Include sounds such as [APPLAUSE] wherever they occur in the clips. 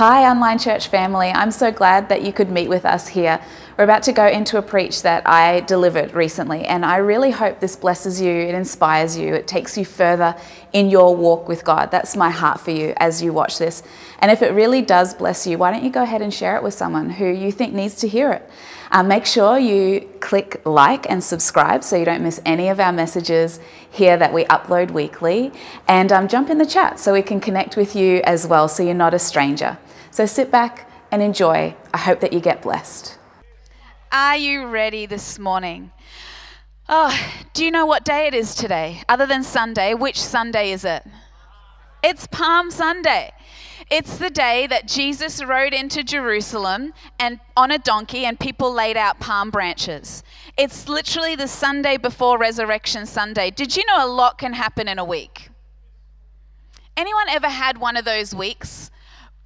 Hi, online church family. I'm so glad that you could meet with us here. We're about to go into a preach that I delivered recently, and I really hope this blesses you, it inspires you, it takes you further in your walk with God. That's my heart for you as you watch this. And if it really does bless you, why don't you go ahead and share it with someone who you think needs to hear it? Uh, make sure you click like and subscribe so you don't miss any of our messages here that we upload weekly. And um, jump in the chat so we can connect with you as well so you're not a stranger. So sit back and enjoy. I hope that you get blessed. Are you ready this morning? Oh, do you know what day it is today? Other than Sunday, which Sunday is it? It's Palm Sunday. It's the day that Jesus rode into Jerusalem and on a donkey and people laid out palm branches. It's literally the Sunday before Resurrection Sunday. Did you know a lot can happen in a week? Anyone ever had one of those weeks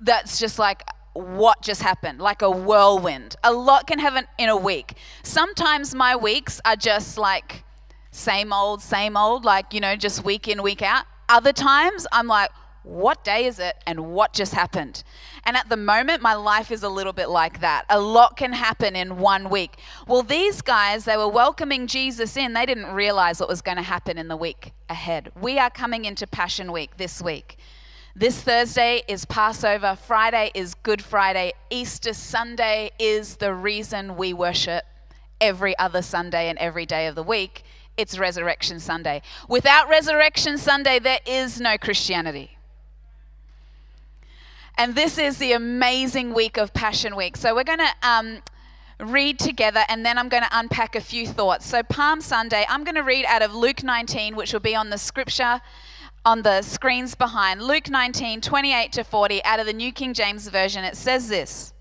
that's just like what just happened, like a whirlwind? A lot can happen in a week. Sometimes my weeks are just like same old, same old, like, you know, just week in, week out. Other times I'm like, what day is it and what just happened? And at the moment, my life is a little bit like that. A lot can happen in one week. Well, these guys, they were welcoming Jesus in. They didn't realize what was going to happen in the week ahead. We are coming into Passion Week this week. This Thursday is Passover, Friday is Good Friday, Easter Sunday is the reason we worship every other Sunday and every day of the week. It's Resurrection Sunday. Without Resurrection Sunday, there is no Christianity. And this is the amazing week of Passion Week. So we're going to um, read together and then I'm going to unpack a few thoughts. So, Palm Sunday, I'm going to read out of Luke 19, which will be on the scripture on the screens behind. Luke 19, 28 to 40, out of the New King James Version. It says this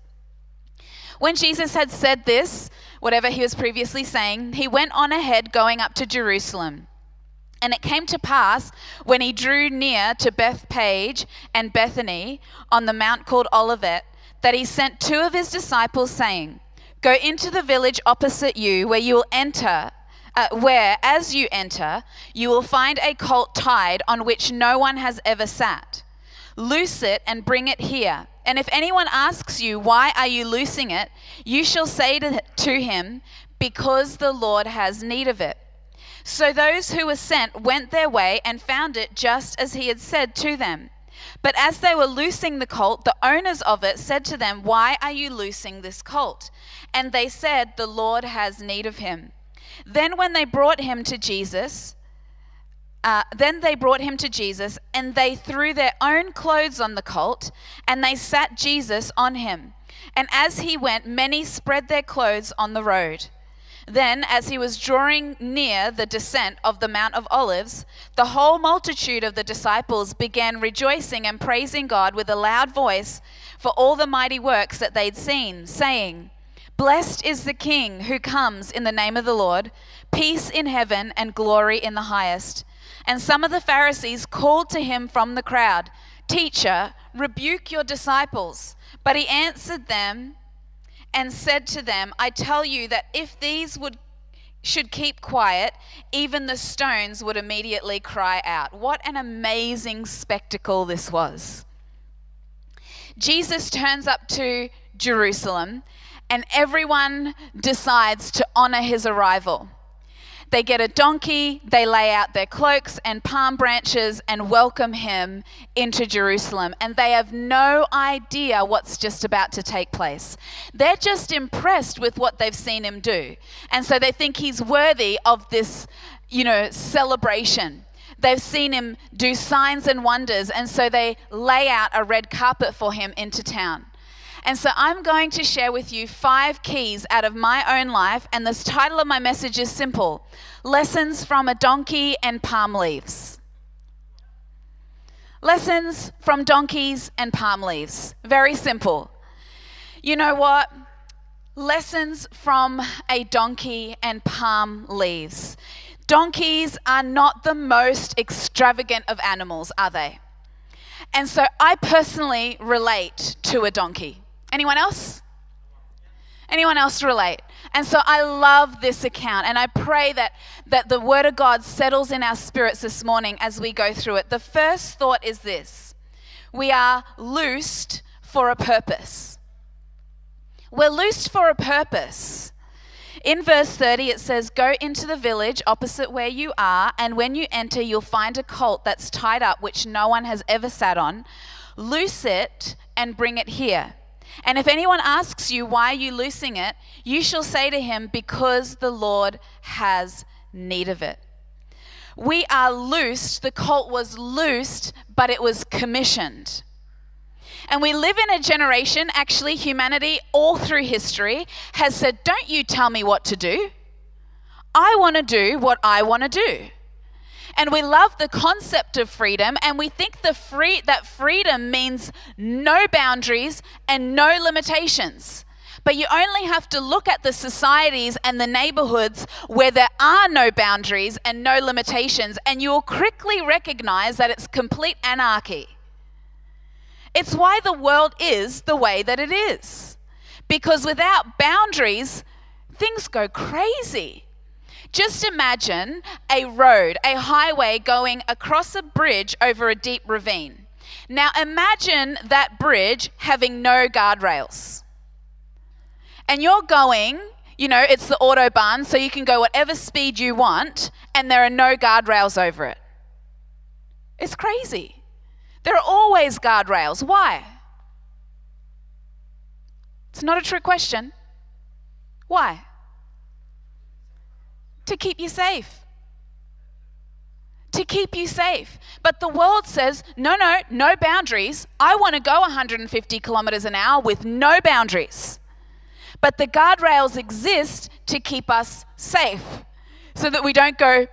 When Jesus had said this, whatever he was previously saying, he went on ahead going up to Jerusalem. And it came to pass when he drew near to Bethphage and Bethany on the mount called Olivet that he sent two of his disciples, saying, Go into the village opposite you, where you will enter, uh, where as you enter, you will find a colt tied on which no one has ever sat. Loose it and bring it here. And if anyone asks you, Why are you loosing it? you shall say to, to him, Because the Lord has need of it. So those who were sent went their way and found it just as he had said to them. But as they were loosing the colt, the owners of it said to them, Why are you loosing this colt? And they said, The Lord has need of him. Then when they brought him to Jesus, uh, then they brought him to Jesus, and they threw their own clothes on the colt, and they sat Jesus on him. And as he went, many spread their clothes on the road. Then, as he was drawing near the descent of the Mount of Olives, the whole multitude of the disciples began rejoicing and praising God with a loud voice for all the mighty works that they'd seen, saying, Blessed is the King who comes in the name of the Lord, peace in heaven and glory in the highest. And some of the Pharisees called to him from the crowd, Teacher, rebuke your disciples. But he answered them, and said to them, I tell you that if these would should keep quiet, even the stones would immediately cry out. What an amazing spectacle this was. Jesus turns up to Jerusalem, and everyone decides to honor his arrival. They get a donkey, they lay out their cloaks and palm branches and welcome him into Jerusalem. And they have no idea what's just about to take place. They're just impressed with what they've seen him do. And so they think he's worthy of this, you know, celebration. They've seen him do signs and wonders, and so they lay out a red carpet for him into town. And so I'm going to share with you five keys out of my own life. And this title of my message is simple Lessons from a Donkey and Palm Leaves. Lessons from donkeys and palm leaves. Very simple. You know what? Lessons from a donkey and palm leaves. Donkeys are not the most extravagant of animals, are they? And so I personally relate to a donkey. Anyone else? Anyone else relate? And so I love this account, and I pray that, that the Word of God settles in our spirits this morning as we go through it. The first thought is this we are loosed for a purpose. We're loosed for a purpose. In verse 30, it says, Go into the village opposite where you are, and when you enter, you'll find a colt that's tied up, which no one has ever sat on. Loose it and bring it here. And if anyone asks you, Why are you loosing it? you shall say to him, Because the Lord has need of it. We are loosed. The colt was loosed, but it was commissioned. And we live in a generation, actually, humanity all through history has said, Don't you tell me what to do. I want to do what I want to do. And we love the concept of freedom, and we think the free, that freedom means no boundaries and no limitations. But you only have to look at the societies and the neighborhoods where there are no boundaries and no limitations, and you will quickly recognize that it's complete anarchy. It's why the world is the way that it is. Because without boundaries, things go crazy. Just imagine a road, a highway going across a bridge over a deep ravine. Now imagine that bridge having no guardrails. And you're going, you know, it's the Autobahn, so you can go whatever speed you want, and there are no guardrails over it. It's crazy. There are always guardrails. Why? It's not a trick question. Why? To keep you safe. To keep you safe. But the world says, no, no, no boundaries. I want to go 150 kilometers an hour with no boundaries. But the guardrails exist to keep us safe so that we don't go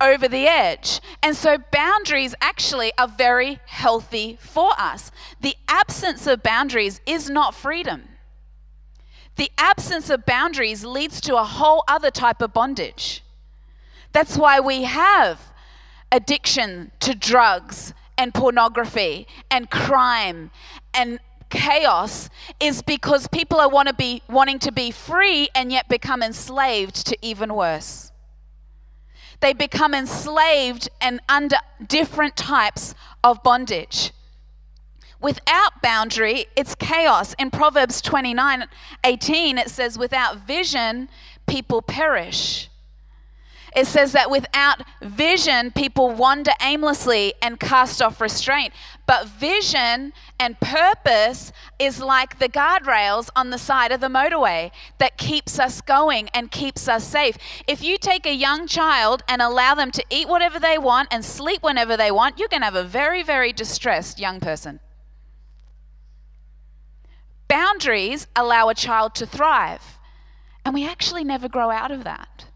over the edge. And so boundaries actually are very healthy for us. The absence of boundaries is not freedom. The absence of boundaries leads to a whole other type of bondage. That's why we have addiction to drugs and pornography and crime and chaos is because people are want to be wanting to be free and yet become enslaved to even worse. They become enslaved and under different types of bondage. Without boundary, it's chaos. In Proverbs 29 18, it says, Without vision, people perish. It says that without vision, people wander aimlessly and cast off restraint. But vision and purpose is like the guardrails on the side of the motorway that keeps us going and keeps us safe. If you take a young child and allow them to eat whatever they want and sleep whenever they want, you're going to have a very, very distressed young person. Boundaries allow a child to thrive, and we actually never grow out of that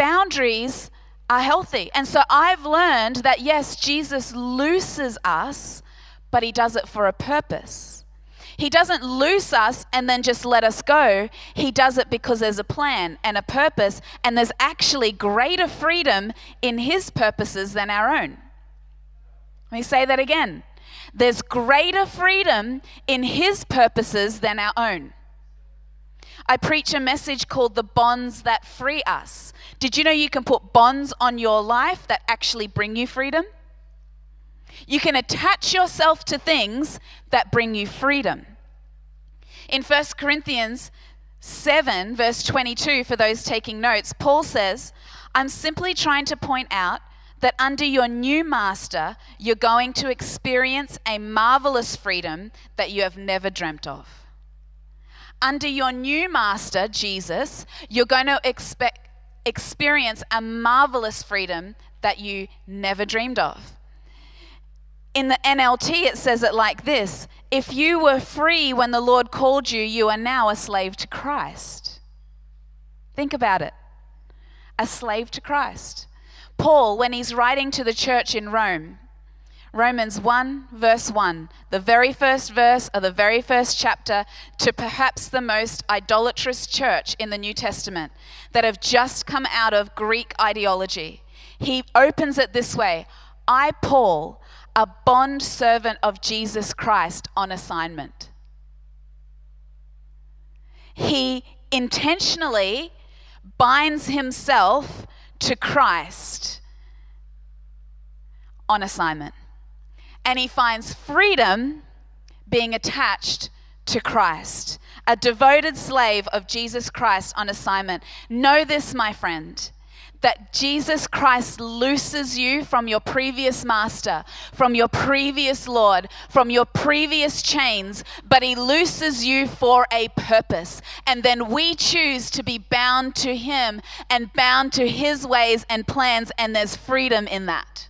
boundaries are healthy. And so I've learned that yes, Jesus looses us, but he does it for a purpose. He doesn't loose us and then just let us go. He does it because there's a plan and a purpose, and there's actually greater freedom in his purposes than our own. Let me say that again. There's greater freedom in his purposes than our own. I preach a message called The Bonds That Free Us. Did you know you can put bonds on your life that actually bring you freedom? You can attach yourself to things that bring you freedom. In 1 Corinthians 7, verse 22, for those taking notes, Paul says, I'm simply trying to point out that under your new master, you're going to experience a marvelous freedom that you have never dreamt of. Under your new master, Jesus, you're going to expect experience a marvelous freedom that you never dreamed of. In the NLT, it says it like this If you were free when the Lord called you, you are now a slave to Christ. Think about it a slave to Christ. Paul, when he's writing to the church in Rome, Romans 1, verse 1, the very first verse of the very first chapter, to perhaps the most idolatrous church in the New Testament that have just come out of Greek ideology. He opens it this way I, Paul, a bond servant of Jesus Christ on assignment. He intentionally binds himself to Christ on assignment and he finds freedom being attached to Christ, a devoted slave of Jesus Christ on assignment. Know this, my friend that Jesus Christ looses you from your previous master, from your previous Lord, from your previous chains, but he looses you for a purpose. And then we choose to be bound to him and bound to his ways and plans, and there's freedom in that.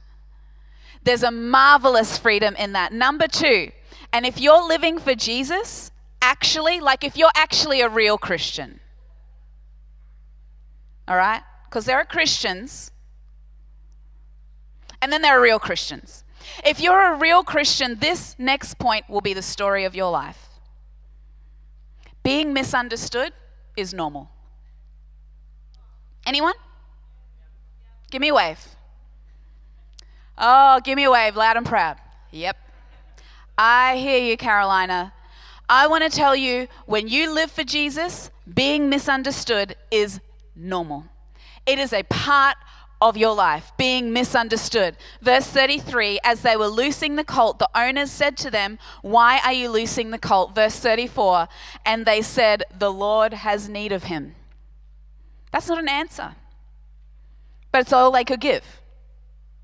There's a marvelous freedom in that. Number two, and if you're living for Jesus, actually, like if you're actually a real Christian, all right? Because there are Christians and then there are real Christians. If you're a real Christian, this next point will be the story of your life. Being misunderstood is normal. Anyone? Give me a wave. Oh, give me a wave, loud and proud. Yep. I hear you, Carolina. I want to tell you when you live for Jesus, being misunderstood is normal. It is a part of your life, being misunderstood. Verse 33 As they were loosing the colt, the owners said to them, Why are you loosing the colt? Verse 34 And they said, The Lord has need of him. That's not an answer, but it's all they could give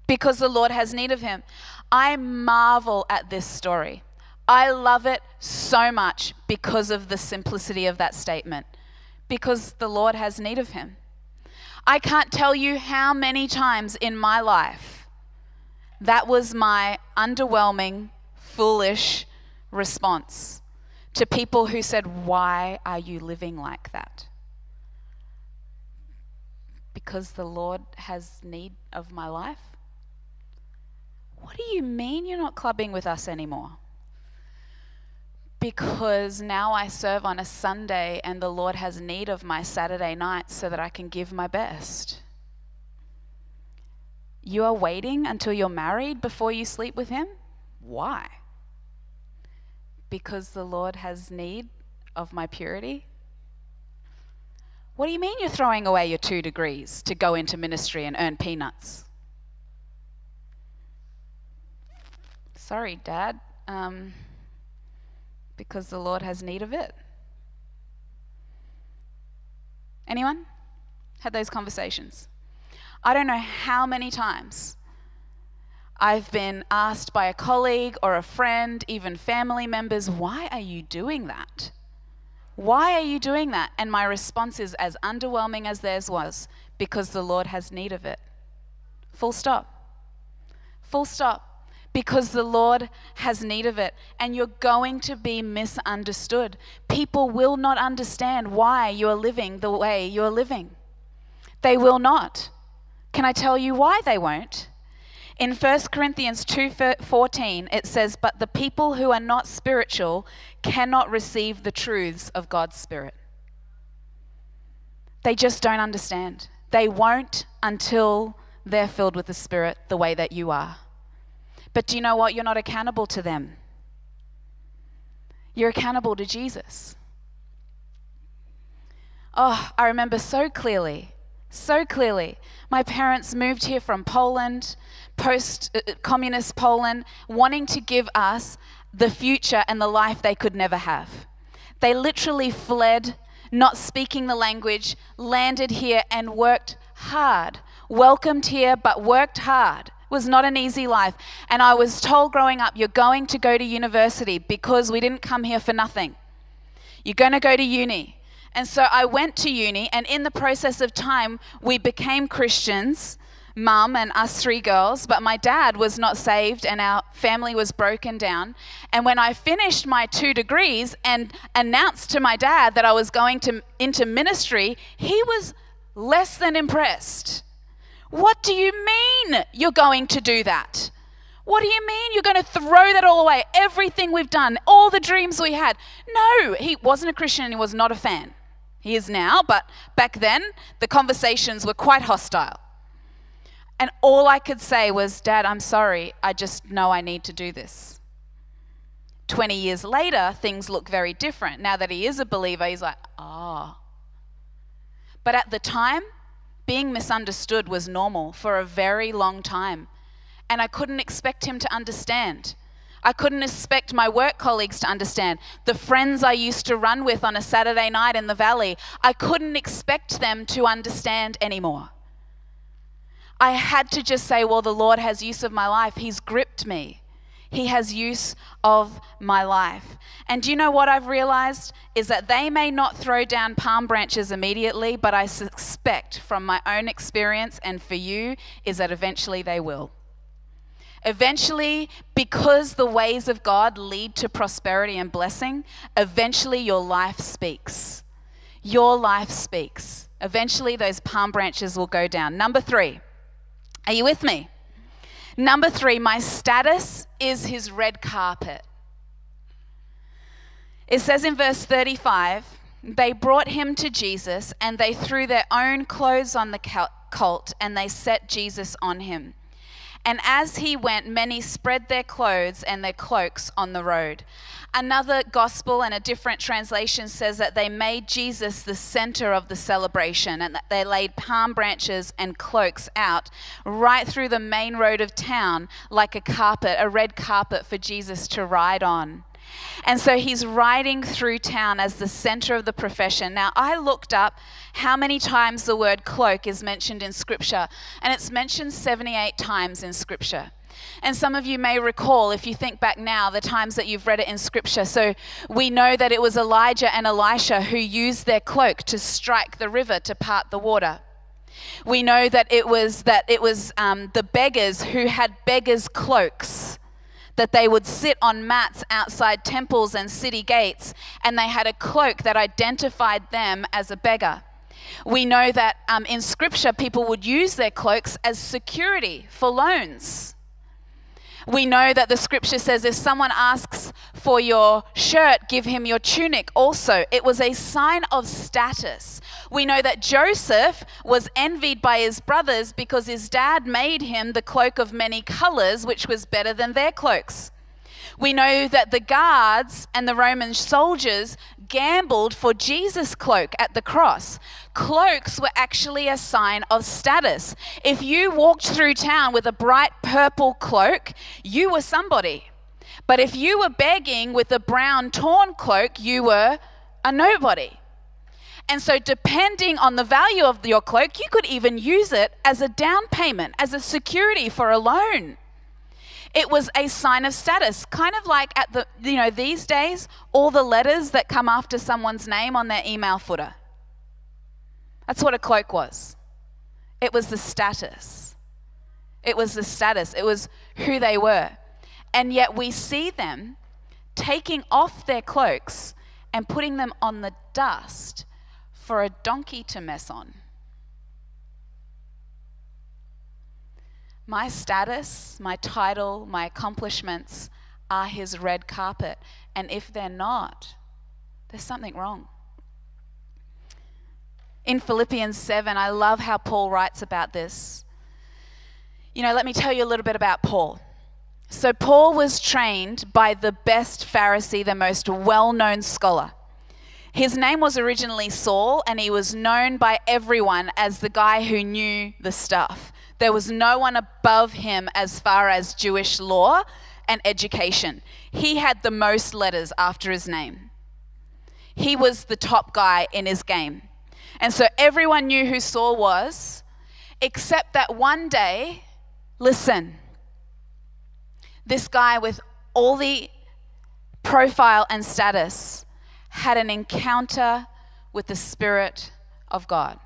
because the Lord has need of him. I marvel at this story. I love it so much because of the simplicity of that statement, because the Lord has need of him. I can't tell you how many times in my life that was my underwhelming, foolish response to people who said, Why are you living like that? Because the Lord has need of my life? What do you mean you're not clubbing with us anymore? Because now I serve on a Sunday and the Lord has need of my Saturday nights so that I can give my best. You are waiting until you're married before you sleep with Him? Why? Because the Lord has need of my purity? What do you mean you're throwing away your two degrees to go into ministry and earn peanuts? Sorry, Dad. Um, because the Lord has need of it. Anyone had those conversations? I don't know how many times I've been asked by a colleague or a friend, even family members, why are you doing that? Why are you doing that? And my response is as underwhelming as theirs was because the Lord has need of it. Full stop. Full stop because the Lord has need of it. And you're going to be misunderstood. People will not understand why you're living the way you're living. They will not. Can I tell you why they won't? In 1 Corinthians 2:14 it says, "But the people who are not spiritual cannot receive the truths of God's spirit." They just don't understand. They won't until they're filled with the spirit the way that you are. But do you know what? You're not accountable to them. You're accountable to Jesus. Oh, I remember so clearly, so clearly. My parents moved here from Poland, post uh, uh, communist Poland, wanting to give us the future and the life they could never have. They literally fled, not speaking the language, landed here and worked hard. Welcomed here, but worked hard was not an easy life. And I was told growing up, you're going to go to university because we didn't come here for nothing. You're going to go to uni. And so I went to uni, and in the process of time, we became Christians, mum and us three girls, but my dad was not saved, and our family was broken down. And when I finished my two degrees and announced to my dad that I was going to, into ministry, he was less than impressed. What do you mean you're going to do that? What do you mean you're going to throw that all away? Everything we've done, all the dreams we had. No, he wasn't a Christian and he was not a fan. He is now, but back then the conversations were quite hostile. And all I could say was, Dad, I'm sorry. I just know I need to do this. 20 years later, things look very different. Now that he is a believer, he's like, ah. Oh. But at the time, being misunderstood was normal for a very long time, and I couldn't expect him to understand. I couldn't expect my work colleagues to understand. The friends I used to run with on a Saturday night in the valley, I couldn't expect them to understand anymore. I had to just say, Well, the Lord has use of my life. He's gripped me. He has use of my life. And do you know what I've realized? Is that they may not throw down palm branches immediately, but I suspect from my own experience and for you, is that eventually they will. Eventually, because the ways of God lead to prosperity and blessing, eventually your life speaks. Your life speaks. Eventually, those palm branches will go down. Number three, are you with me? Number three, my status is his red carpet. It says in verse 35 they brought him to Jesus and they threw their own clothes on the colt and they set Jesus on him. And as he went, many spread their clothes and their cloaks on the road. Another gospel and a different translation says that they made Jesus the center of the celebration and that they laid palm branches and cloaks out right through the main road of town like a carpet, a red carpet for Jesus to ride on. And so he's riding through town as the center of the profession. Now, I looked up how many times the word cloak is mentioned in Scripture, and it's mentioned 78 times in Scripture. And some of you may recall, if you think back now, the times that you've read it in Scripture. So we know that it was Elijah and Elisha who used their cloak to strike the river to part the water. We know that it was that it was um, the beggars who had beggars' cloaks that they would sit on mats outside temples and city gates, and they had a cloak that identified them as a beggar. We know that um, in scripture, people would use their cloaks as security for loans. We know that the scripture says if someone asks for your shirt, give him your tunic also. It was a sign of status. We know that Joseph was envied by his brothers because his dad made him the cloak of many colors, which was better than their cloaks. We know that the guards and the Roman soldiers gambled for Jesus' cloak at the cross. Cloaks were actually a sign of status. If you walked through town with a bright purple cloak, you were somebody. But if you were begging with a brown torn cloak, you were a nobody. And so, depending on the value of your cloak, you could even use it as a down payment, as a security for a loan. It was a sign of status, kind of like at the, you know, these days, all the letters that come after someone's name on their email footer. That's what a cloak was. It was the status. It was the status. It was who they were. And yet we see them taking off their cloaks and putting them on the dust for a donkey to mess on. My status, my title, my accomplishments are his red carpet. And if they're not, there's something wrong. In Philippians 7, I love how Paul writes about this. You know, let me tell you a little bit about Paul. So, Paul was trained by the best Pharisee, the most well known scholar. His name was originally Saul, and he was known by everyone as the guy who knew the stuff. There was no one above him as far as Jewish law and education. He had the most letters after his name. He was the top guy in his game. And so everyone knew who Saul was, except that one day, listen, this guy with all the profile and status had an encounter with the Spirit of God.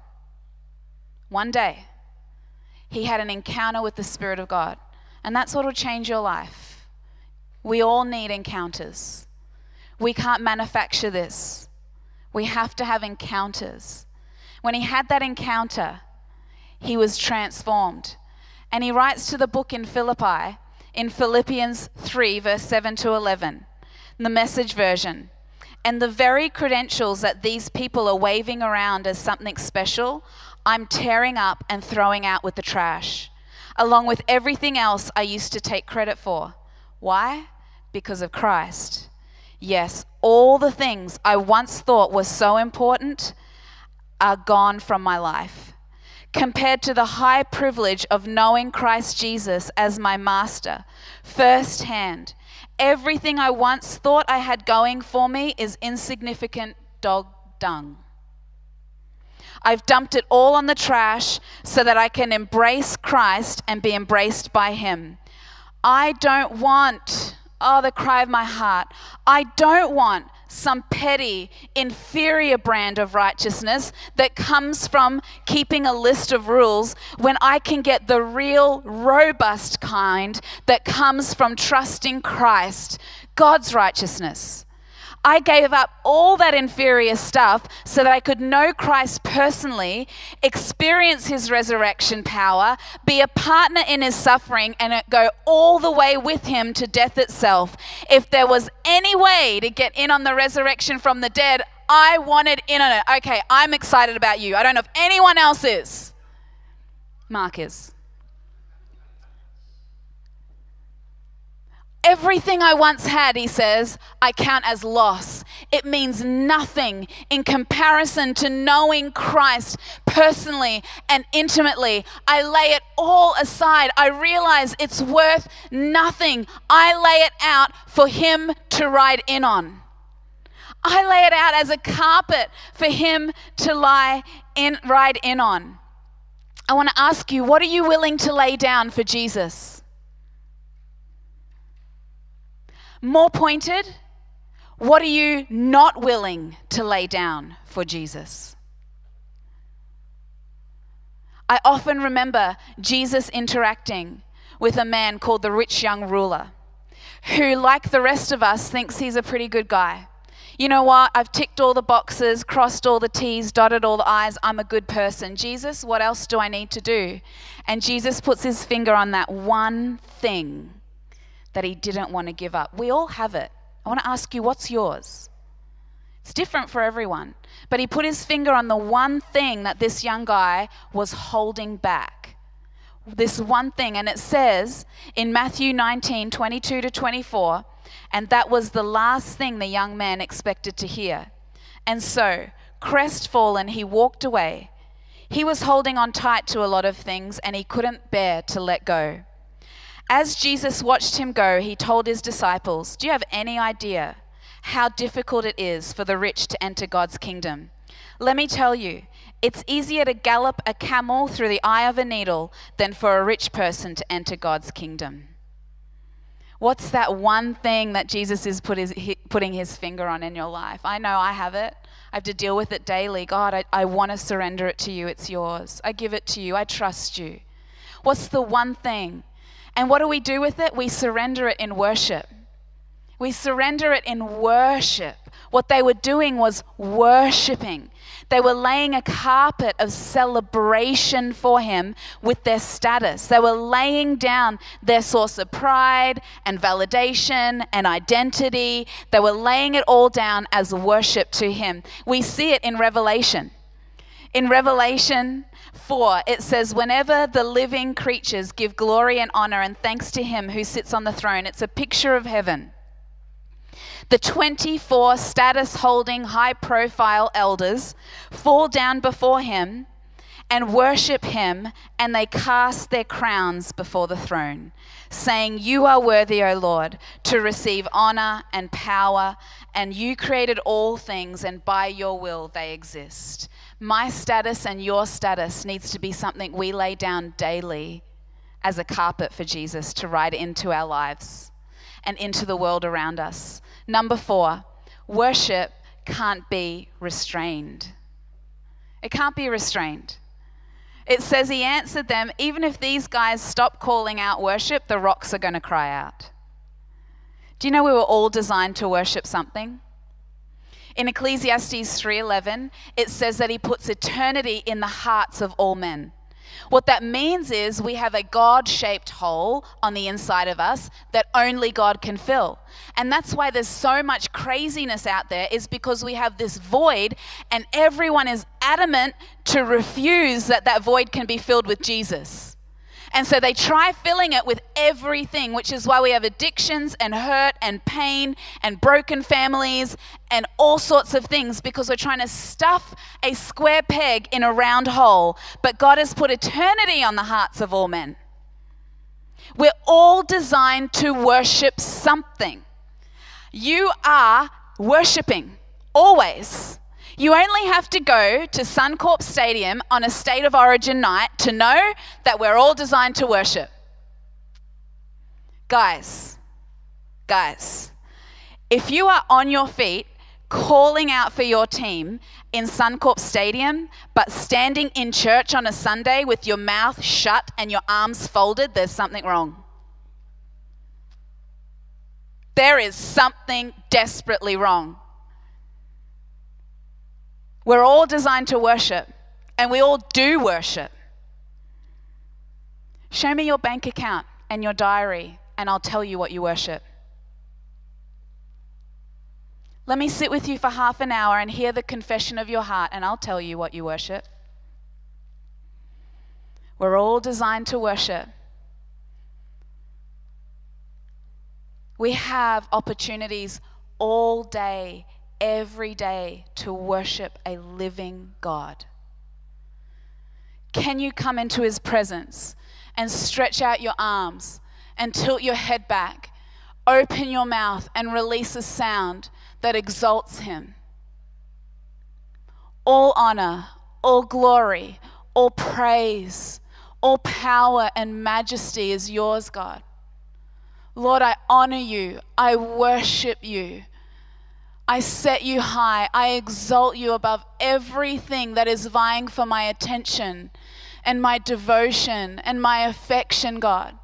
One day he had an encounter with the Spirit of God. And that's what will change your life. We all need encounters. We can't manufacture this. We have to have encounters. When he had that encounter, he was transformed. And he writes to the book in Philippi, in Philippians 3, verse 7 to 11, the message version. And the very credentials that these people are waving around as something special I'm tearing up and throwing out with the trash, along with everything else I used to take credit for. Why? Because of Christ. Yes, all the things I once thought were so important are gone from my life. Compared to the high privilege of knowing Christ Jesus as my master firsthand everything I once thought I had going for me is insignificant dog dung. I've dumped it all on the trash so that I can embrace Christ and be embraced by Him. I don't want, oh, the cry of my heart, I don't want some petty, inferior brand of righteousness that comes from keeping a list of rules when I can get the real, robust kind that comes from trusting Christ, God's righteousness. I gave up all that inferior stuff so that I could know Christ personally, experience his resurrection power, be a partner in his suffering, and go all the way with him to death itself. If there was any way to get in on the resurrection from the dead, I wanted in on it. Okay, I'm excited about you. I don't know if anyone else is. Mark is. Everything I once had, he says, I count as loss. It means nothing in comparison to knowing Christ personally and intimately. I lay it all aside. I realize it's worth nothing. I lay it out for him to ride in on. I lay it out as a carpet for him to lie in, ride in on. I want to ask you, what are you willing to lay down for Jesus? More pointed, what are you not willing to lay down for Jesus? I often remember Jesus interacting with a man called the rich young ruler, who, like the rest of us, thinks he's a pretty good guy. You know what? I've ticked all the boxes, crossed all the T's, dotted all the I's. I'm a good person. Jesus, what else do I need to do? And Jesus puts his finger on that one thing that he didn't want to give up. We all have it. I want to ask you, what's yours? It's different for everyone. But he put his finger on the one thing that this young guy was holding back. This one thing. And it says in Matthew 19 22 to 24, and that was the last thing the young man expected to hear. And so, crestfallen, he walked away. He was holding on tight to a lot of things and he couldn't bear to let go. As Jesus watched him go, he told his disciples, Do you have any idea how difficult it is for the rich to enter God's kingdom? Let me tell you, it's easier to gallop a camel through the eye of a needle than for a rich person to enter God's kingdom. What's that one thing that Jesus is put his, putting his finger on in your life? I know I have it. I have to deal with it daily. God, I, I want to surrender it to you. It's yours. I give it to you. I trust you. What's the one thing and what do we do with it? We surrender it in worship. We surrender it in worship. What they were doing was worshiping. They were laying a carpet of celebration for him with their status. They were laying down their source of pride and validation and identity. They were laying it all down as worship to him. We see it in Revelation. In Revelation 4, it says, Whenever the living creatures give glory and honor and thanks to him who sits on the throne, it's a picture of heaven. The 24 status holding, high profile elders fall down before him and worship him, and they cast their crowns before the throne, saying, You are worthy, O Lord, to receive honor and power, and you created all things, and by your will they exist. My status and your status needs to be something we lay down daily as a carpet for Jesus to ride into our lives and into the world around us. Number four, worship can't be restrained. It can't be restrained. It says he answered them, even if these guys stop calling out worship, the rocks are going to cry out. Do you know we were all designed to worship something? In Ecclesiastes 3:11, it says that he puts eternity in the hearts of all men. What that means is we have a God shaped hole on the inside of us that only God can fill. And that's why there's so much craziness out there, is because we have this void, and everyone is adamant to refuse that that void can be filled with Jesus. And so they try filling it with everything, which is why we have addictions and hurt and pain and broken families and all sorts of things because we're trying to stuff a square peg in a round hole. But God has put eternity on the hearts of all men. We're all designed to worship something. You are worshiping always. You only have to go to Suncorp Stadium on a state of origin night to know that we're all designed to worship. Guys, guys, if you are on your feet calling out for your team in Suncorp Stadium, but standing in church on a Sunday with your mouth shut and your arms folded, there's something wrong. There is something desperately wrong. We're all designed to worship, and we all do worship. Show me your bank account and your diary, and I'll tell you what you worship. Let me sit with you for half an hour and hear the confession of your heart, and I'll tell you what you worship. We're all designed to worship. We have opportunities all day, every day to worship a living God? Can you come into his presence and stretch out your arms and tilt your head back, open your mouth and release a sound that exalts him? All honor, all glory, all praise, all power and majesty is yours, God. Lord, I honor you. I worship you. I set you high. I exalt you above everything that is vying for my attention and my devotion and my affection, God.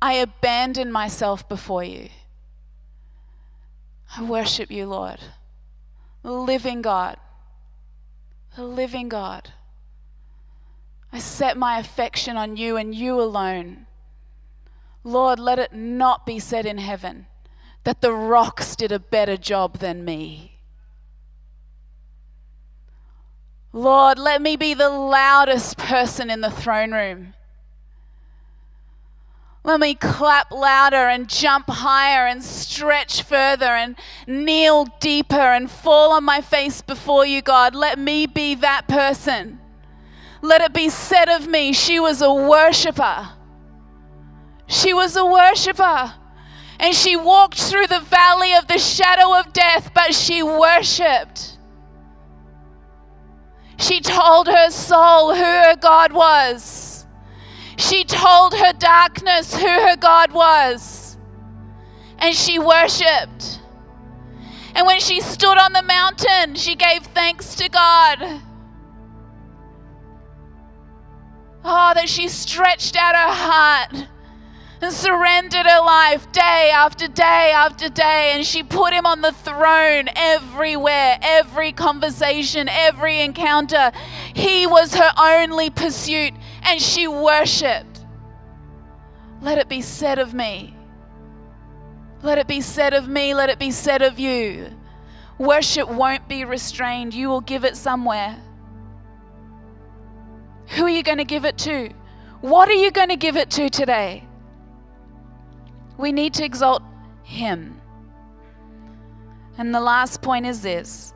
I abandon myself before you. I worship you, Lord. The living God. The living God. I set my affection on you and you alone. Lord, let it not be said in heaven that the rocks did a better job than me. Lord, let me be the loudest person in the throne room. Let me clap louder and jump higher and stretch further and kneel deeper and fall on my face before you, God. Let me be that person. Let it be said of me, she was a worshiper. She was a worshiper and she walked through the valley of the shadow of death, but she worshiped. She told her soul who her God was. She told her darkness who her God was. And she worshiped. And when she stood on the mountain, she gave thanks to God. Oh, that she stretched out her heart and surrendered her life day after day after day. And she put him on the throne everywhere, every conversation, every encounter. He was her only pursuit, and she worshiped. Let it be said of me. Let it be said of me. Let it be said of you. Worship won't be restrained. You will give it somewhere. Who are you going to give it to? What are you going to give it to today? We need to exalt Him. And the last point is this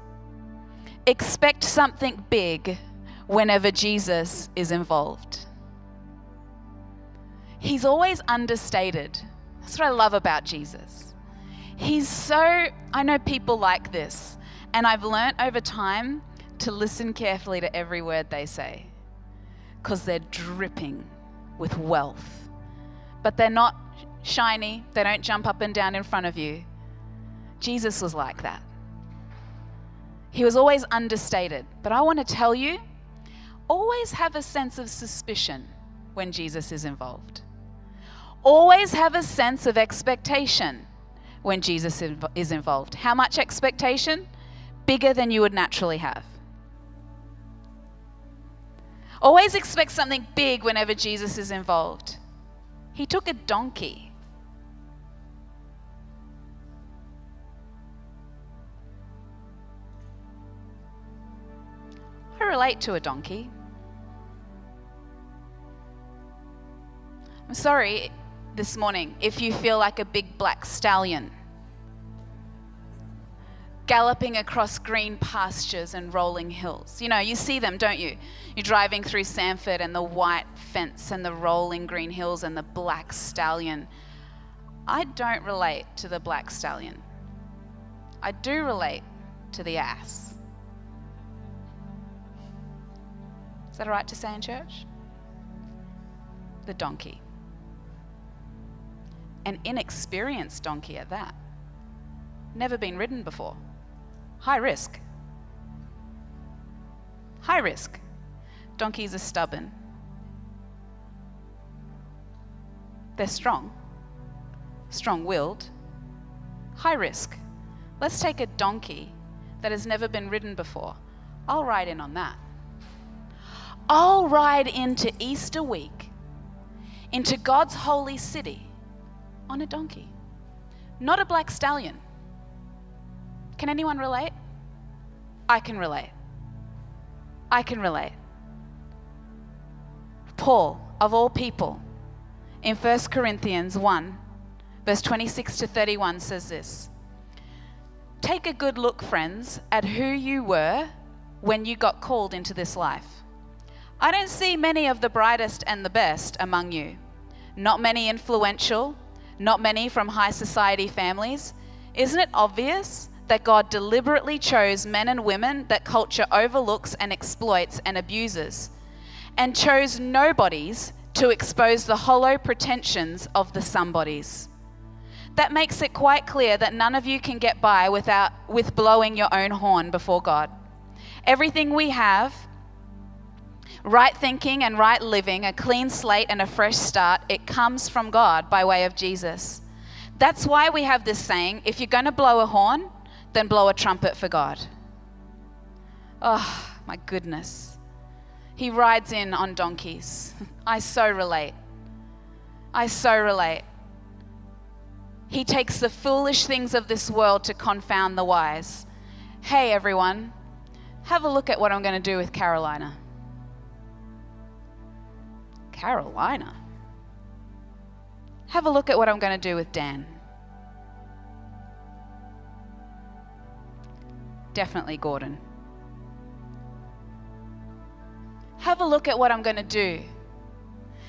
expect something big whenever Jesus is involved. He's always understated. That's what I love about Jesus. He's so, I know people like this, and I've learnt over time to listen carefully to every word they say because they're dripping with wealth. But they're not shiny, they don't jump up and down in front of you. Jesus was like that. He was always understated. But I want to tell you always have a sense of suspicion when Jesus is involved. Always have a sense of expectation when Jesus is involved. How much expectation? Bigger than you would naturally have. Always expect something big whenever Jesus is involved. He took a donkey I relate to a donkey. I'm sorry this morning if you feel like a big black stallion galloping across green pastures and rolling hills. You know, you see them, don't you? You're driving through Samford and the white fence and the rolling green hills and the black stallion. I don't relate to the black stallion. I do relate to the ass. That all right to say in church? The donkey. An inexperienced donkey at that. Never been ridden before. High risk. High risk. Donkeys are stubborn. They're strong, strong willed, high risk. Let's take a donkey that has never been ridden before. I'll ride in on that. I'll ride into Easter week, into God's holy city on a donkey, not a black stallion. Can anyone relate? I can relate. I can relate. Paul, of all people, in 1 Corinthians 1, verse 26 to 31 says this Take a good look, friends, at who you were when you got called into this life. I don't see many of the brightest and the best among you, not many influential, not many from high society families. Isn't it obvious that God deliberately chose men and women that culture overlooks and exploits and abuses, and chose nobodies to expose the hollow pretensions of the somebodies. That makes it quite clear that none of you can get by without with blowing your own horn before God. Everything we have, right thinking and right living, a clean slate and a fresh start, it comes from God by way of Jesus. That's why we have this saying if you're going to blow a horn, then blow a trumpet for God. Oh, my goodness. He rides in on donkeys. [LAUGHS] I so relate. I so relate. He takes the foolish things of this world to confound the wise. Hey, everyone, have a look at what I'm going to do with Carolina. Carolina? Have a look at what I'm going to do with Dan. Definitely Gordon. have a look at what I'm going to do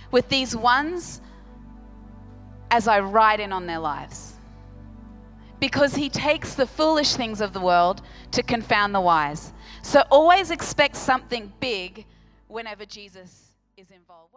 with these ones as I ride in on their lives. Because he takes the foolish things of the world to confound the wise. So always expect something big whenever Jesus is involved.